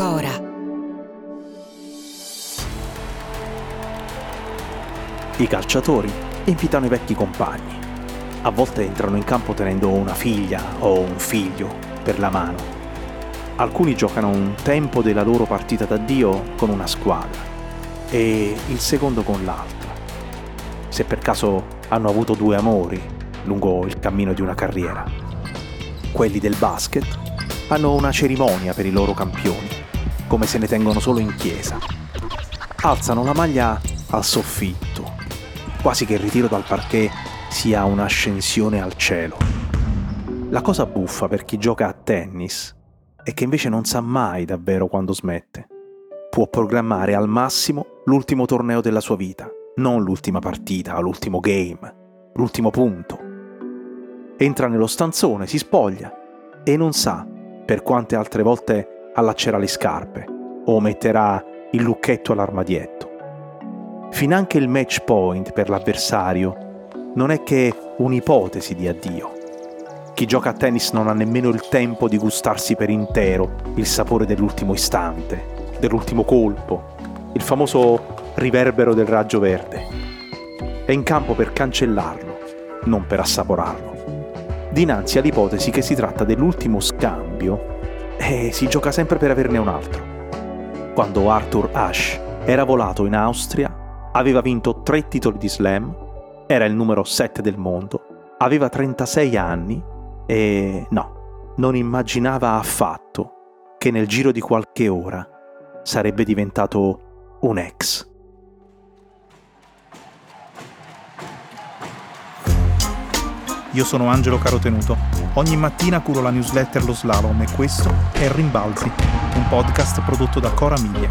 Cora. I calciatori invitano i vecchi compagni. A volte entrano in campo tenendo una figlia o un figlio per la mano. Alcuni giocano un tempo della loro partita d'addio con una squadra e il secondo con l'altra. Se per caso hanno avuto due amori lungo il cammino di una carriera. Quelli del basket hanno una cerimonia per i loro campioni, come se ne tengono solo in chiesa. Alzano la maglia al soffitto, quasi che il ritiro dal parquet sia un'ascensione al cielo. La cosa buffa per chi gioca a tennis è che invece non sa mai davvero quando smette. Può programmare al massimo l'ultimo torneo della sua vita, non l'ultima partita, l'ultimo game, l'ultimo punto. Entra nello stanzone, si spoglia e non sa per quante altre volte allaccerà le scarpe o metterà il lucchetto all'armadietto. Finanche il match point per l'avversario non è che un'ipotesi di addio. Chi gioca a tennis non ha nemmeno il tempo di gustarsi per intero il sapore dell'ultimo istante, dell'ultimo colpo, il famoso riverbero del raggio verde. È in campo per cancellarlo, non per assaporarlo dinanzi all'ipotesi che si tratta dell'ultimo scambio e si gioca sempre per averne un altro. Quando Arthur Ashe era volato in Austria, aveva vinto tre titoli di slam, era il numero 7 del mondo, aveva 36 anni e no, non immaginava affatto che nel giro di qualche ora sarebbe diventato un ex. Io sono Angelo Carotenuto. Ogni mattina curo la newsletter Lo Slalom e questo è Rimbalzi, un podcast prodotto da Cora Miglia.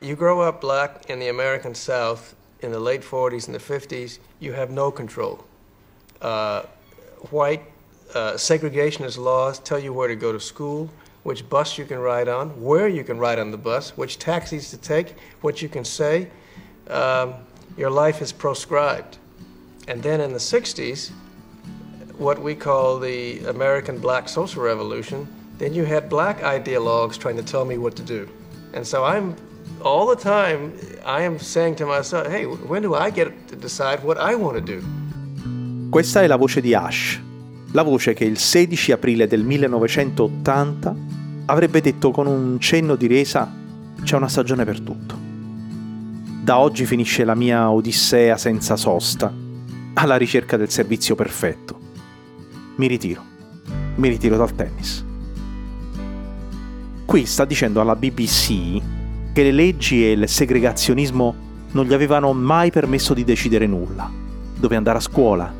You grow up black in the American South in the late 40s and the 50s, you have no control. Uh, white uh, segregationist laws tell you where to go to school, which bus you can ride on, where you can ride on the bus, which taxis to take, what you can say. Um, your life is proscribed. And then in the 60s, what we call the American Black Social Revolution, then you had black ideologues trying to tell me what to do. And so I'm all the time I am saying to myself, hey, when do I get to decide what I want to do? Questa è la voce di Ash, la voce che il 16 aprile del 1980 avrebbe detto con un cenno di resa c'è una stagione per tutto. Da oggi finisce la mia odissea senza sosta, alla ricerca del servizio perfetto. Mi ritiro. Mi ritiro dal tennis. Qui sta dicendo alla BBC che le leggi e il segregazionismo non gli avevano mai permesso di decidere nulla. Dove andare a scuola,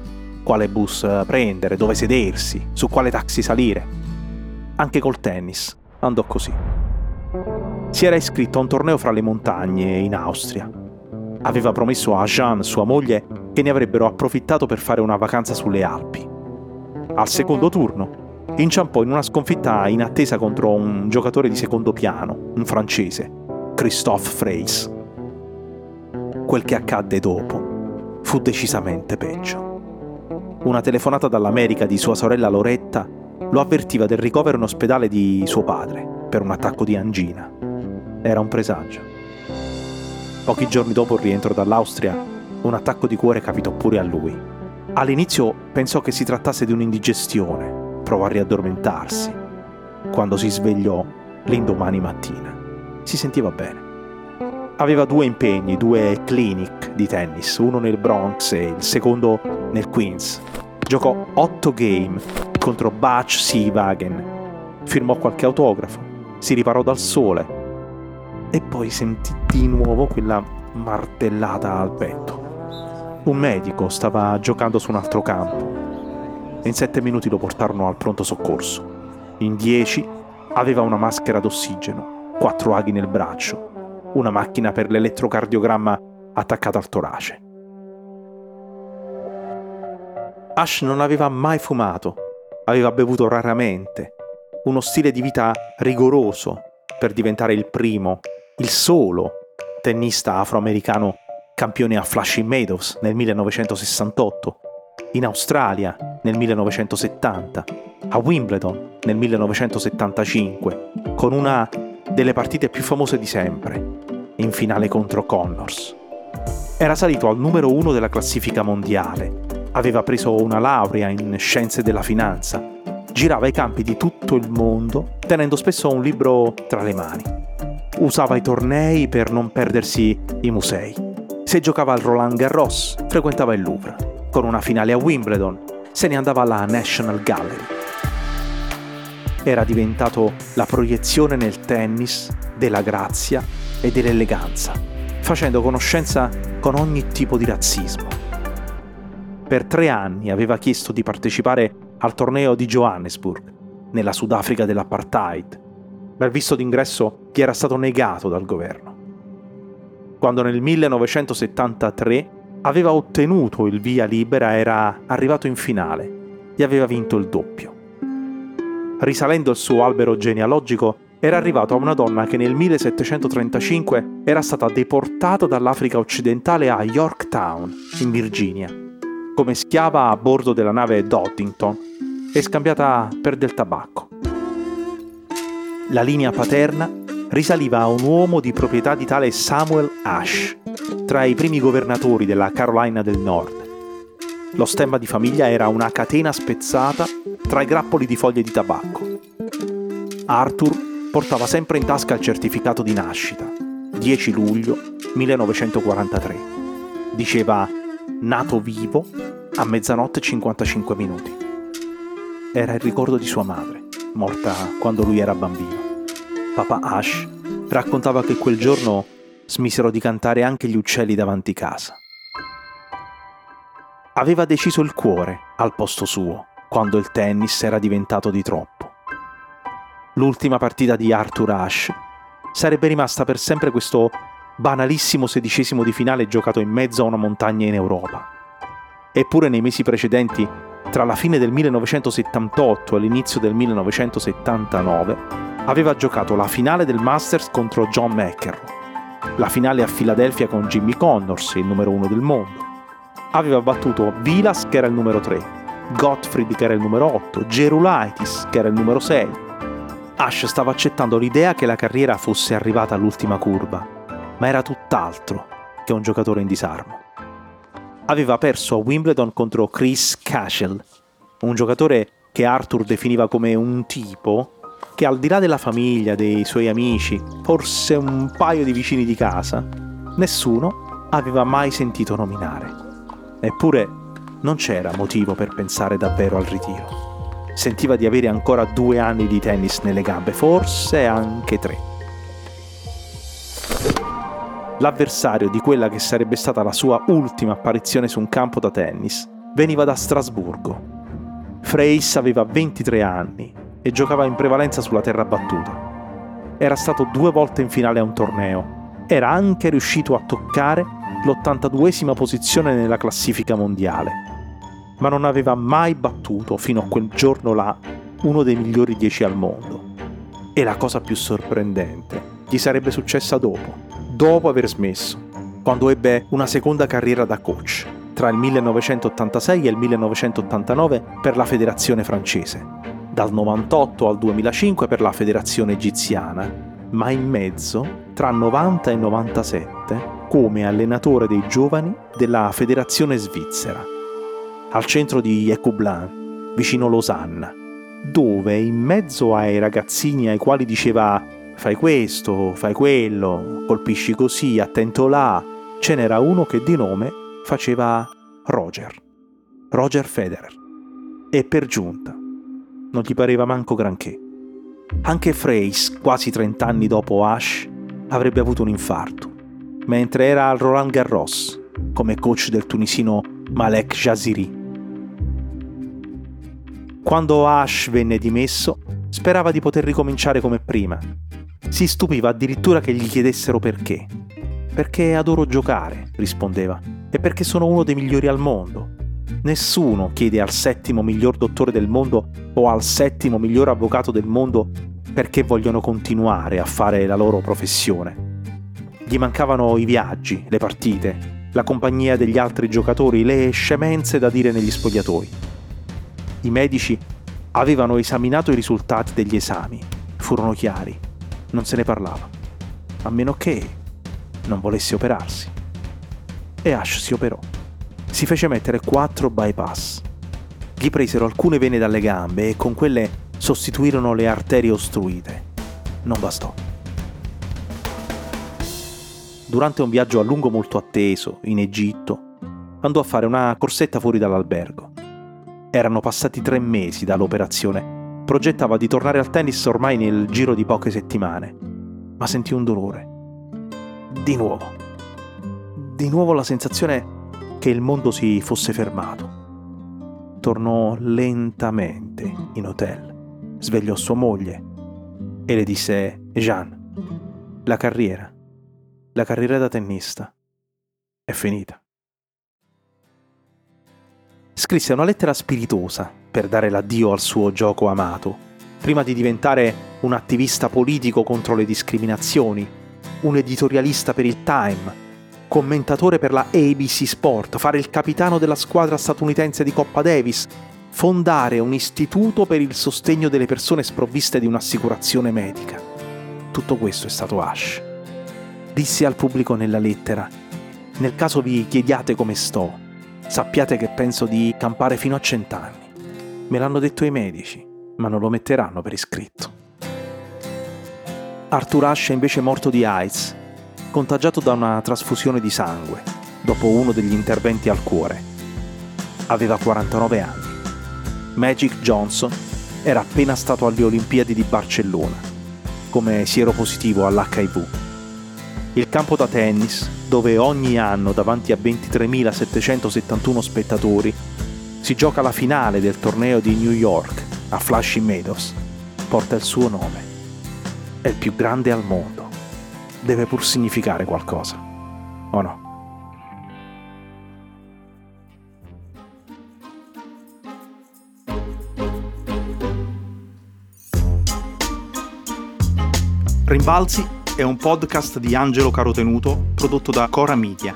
quale bus prendere, dove sedersi, su quale taxi salire. Anche col tennis andò così si era iscritto a un torneo fra le montagne in Austria. Aveva promesso a Jeanne, sua moglie, che ne avrebbero approfittato per fare una vacanza sulle Alpi. Al secondo turno, inciampò in una sconfitta inattesa contro un giocatore di secondo piano, un francese, Christophe Freys. Quel che accadde dopo fu decisamente peggio. Una telefonata dall'America di sua sorella Loretta lo avvertiva del ricovero in ospedale di suo padre per un attacco di angina. Era un presagio. Pochi giorni dopo il rientro dall'Austria, un attacco di cuore capitò pure a lui. All'inizio pensò che si trattasse di un'indigestione, provò a riaddormentarsi. Quando si svegliò l'indomani mattina, si sentiva bene. Aveva due impegni, due clinic di tennis, uno nel Bronx e il secondo nel Queens. Giocò otto game contro Bach Seawagen, firmò qualche autografo, si riparò dal sole e poi sentì di nuovo quella martellata al petto. Un medico stava giocando su un altro campo e in sette minuti lo portarono al pronto soccorso. In dieci aveva una maschera d'ossigeno, quattro aghi nel braccio, una macchina per l'elettrocardiogramma attaccata al torace. Ash non aveva mai fumato, aveva bevuto raramente, uno stile di vita rigoroso per diventare il primo, il solo tennista afroamericano campione a Flushing Meadows nel 1968, in Australia nel 1970, a Wimbledon nel 1975, con una delle partite più famose di sempre, in finale contro Connors. Era salito al numero uno della classifica mondiale, aveva preso una laurea in scienze della finanza, girava i campi di tutto il mondo tenendo spesso un libro tra le mani. Usava i tornei per non perdersi i musei. Se giocava al Roland Garros, frequentava il Louvre. Con una finale a Wimbledon, se ne andava alla National Gallery. Era diventato la proiezione nel tennis della grazia e dell'eleganza, facendo conoscenza con ogni tipo di razzismo. Per tre anni aveva chiesto di partecipare al torneo di Johannesburg, nella Sudafrica dell'apartheid, ma il visto d'ingresso gli era stato negato dal governo. Quando nel 1973 aveva ottenuto il via libera era arrivato in finale e aveva vinto il doppio. Risalendo il suo albero genealogico, era arrivato a una donna che nel 1735 era stata deportata dall'Africa occidentale a Yorktown, in Virginia, come schiava a bordo della nave Doddington e scambiata per del tabacco. La linea paterna risaliva a un uomo di proprietà di tale Samuel Ash, tra i primi governatori della Carolina del Nord. Lo stemma di famiglia era una catena spezzata tra i grappoli di foglie di tabacco. Arthur portava sempre in tasca il certificato di nascita, 10 luglio 1943. Diceva nato vivo a mezzanotte 55 minuti. Era il ricordo di sua madre, morta quando lui era bambino. Papa Ash raccontava che quel giorno smisero di cantare anche gli uccelli davanti casa. Aveva deciso il cuore al posto suo quando il tennis era diventato di troppo. L'ultima partita di Arthur Ashe sarebbe rimasta per sempre questo banalissimo sedicesimo di finale giocato in mezzo a una montagna in Europa. Eppure nei mesi precedenti, tra la fine del 1978 e l'inizio del 1979, aveva giocato la finale del Masters contro John McEnroe, la finale a Filadelfia con Jimmy Connors, il numero uno del mondo. Aveva battuto Vilas, che era il numero 3, Gottfried, che era il numero 8, Gerulaitis, che era il numero 6. Ash stava accettando l'idea che la carriera fosse arrivata all'ultima curva, ma era tutt'altro che un giocatore in disarmo. Aveva perso a Wimbledon contro Chris Cashel, un giocatore che Arthur definiva come un tipo che al di là della famiglia, dei suoi amici, forse un paio di vicini di casa, nessuno aveva mai sentito nominare. Eppure non c'era motivo per pensare davvero al ritiro. Sentiva di avere ancora due anni di tennis nelle gambe, forse anche tre. L'avversario di quella che sarebbe stata la sua ultima apparizione su un campo da tennis veniva da Strasburgo. Freis aveva 23 anni e giocava in prevalenza sulla terra battuta. Era stato due volte in finale a un torneo. Era anche riuscito a toccare l'82esima posizione nella classifica mondiale. Ma non aveva mai battuto fino a quel giorno là uno dei migliori 10 al mondo. E la cosa più sorprendente gli sarebbe successa dopo, dopo aver smesso, quando ebbe una seconda carriera da coach tra il 1986 e il 1989 per la federazione francese dal 98 al 2005 per la Federazione Egiziana, ma in mezzo, tra 90 e 97, come allenatore dei giovani della Federazione Svizzera, al centro di Ecoublin, vicino Losanna, dove in mezzo ai ragazzini ai quali diceva fai questo, fai quello, colpisci così, attento là, ce n'era uno che di nome faceva Roger, Roger Federer. E per giunta non gli pareva manco granché. Anche Freys, quasi 30 anni dopo Ash, avrebbe avuto un infarto, mentre era al Roland Garros, come coach del tunisino Malek Jaziri. Quando Ash venne dimesso, sperava di poter ricominciare come prima. Si stupiva addirittura che gli chiedessero perché. Perché adoro giocare, rispondeva, e perché sono uno dei migliori al mondo. Nessuno chiede al settimo miglior dottore del mondo o al settimo miglior avvocato del mondo perché vogliono continuare a fare la loro professione. Gli mancavano i viaggi, le partite, la compagnia degli altri giocatori, le scemenze da dire negli spogliatoi i medici avevano esaminato i risultati degli esami, furono chiari, non se ne parlava, a meno che non volesse operarsi. E Ash si operò. Si fece mettere quattro bypass. Gli presero alcune vene dalle gambe e con quelle sostituirono le arterie ostruite. Non bastò. Durante un viaggio a lungo molto atteso, in Egitto, andò a fare una corsetta fuori dall'albergo. Erano passati tre mesi dall'operazione. Progettava di tornare al tennis ormai nel giro di poche settimane, ma sentì un dolore. Di nuovo. Di nuovo la sensazione che il mondo si fosse fermato. Tornò lentamente in hotel, svegliò sua moglie e le disse Jean, la carriera, la carriera da tennista è finita scrisse una lettera spiritosa per dare l'addio al suo gioco amato, prima di diventare un attivista politico contro le discriminazioni, un editorialista per il Time, commentatore per la ABC Sport, fare il capitano della squadra statunitense di Coppa Davis, fondare un istituto per il sostegno delle persone sprovviste di un'assicurazione medica. Tutto questo è stato Ash. Disse al pubblico nella lettera, nel caso vi chiediate come sto, Sappiate che penso di campare fino a cent'anni. Me l'hanno detto i medici, ma non lo metteranno per iscritto. Arthur Ashe è invece morto di AIDS, contagiato da una trasfusione di sangue, dopo uno degli interventi al cuore. Aveva 49 anni. Magic Johnson era appena stato alle Olimpiadi di Barcellona, come siero positivo all'HIV. Il campo da tennis, dove ogni anno davanti a 23.771 spettatori si gioca la finale del torneo di New York a Flushing Meadows, porta il suo nome. È il più grande al mondo. Deve pur significare qualcosa, o no? Rimbalzi è un podcast di Angelo Carotenuto prodotto da Cora Media.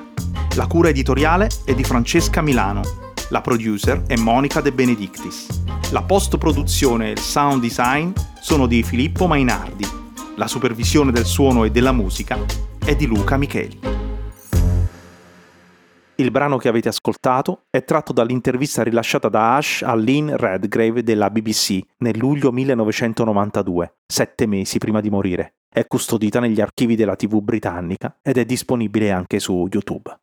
La cura editoriale è di Francesca Milano. La producer è Monica De Benedictis. La post-produzione e il sound design sono di Filippo Mainardi. La supervisione del suono e della musica è di Luca Micheli. Il brano che avete ascoltato è tratto dall'intervista rilasciata da Ash a Lynn Redgrave della BBC nel luglio 1992, sette mesi prima di morire. È custodita negli archivi della TV britannica ed è disponibile anche su YouTube.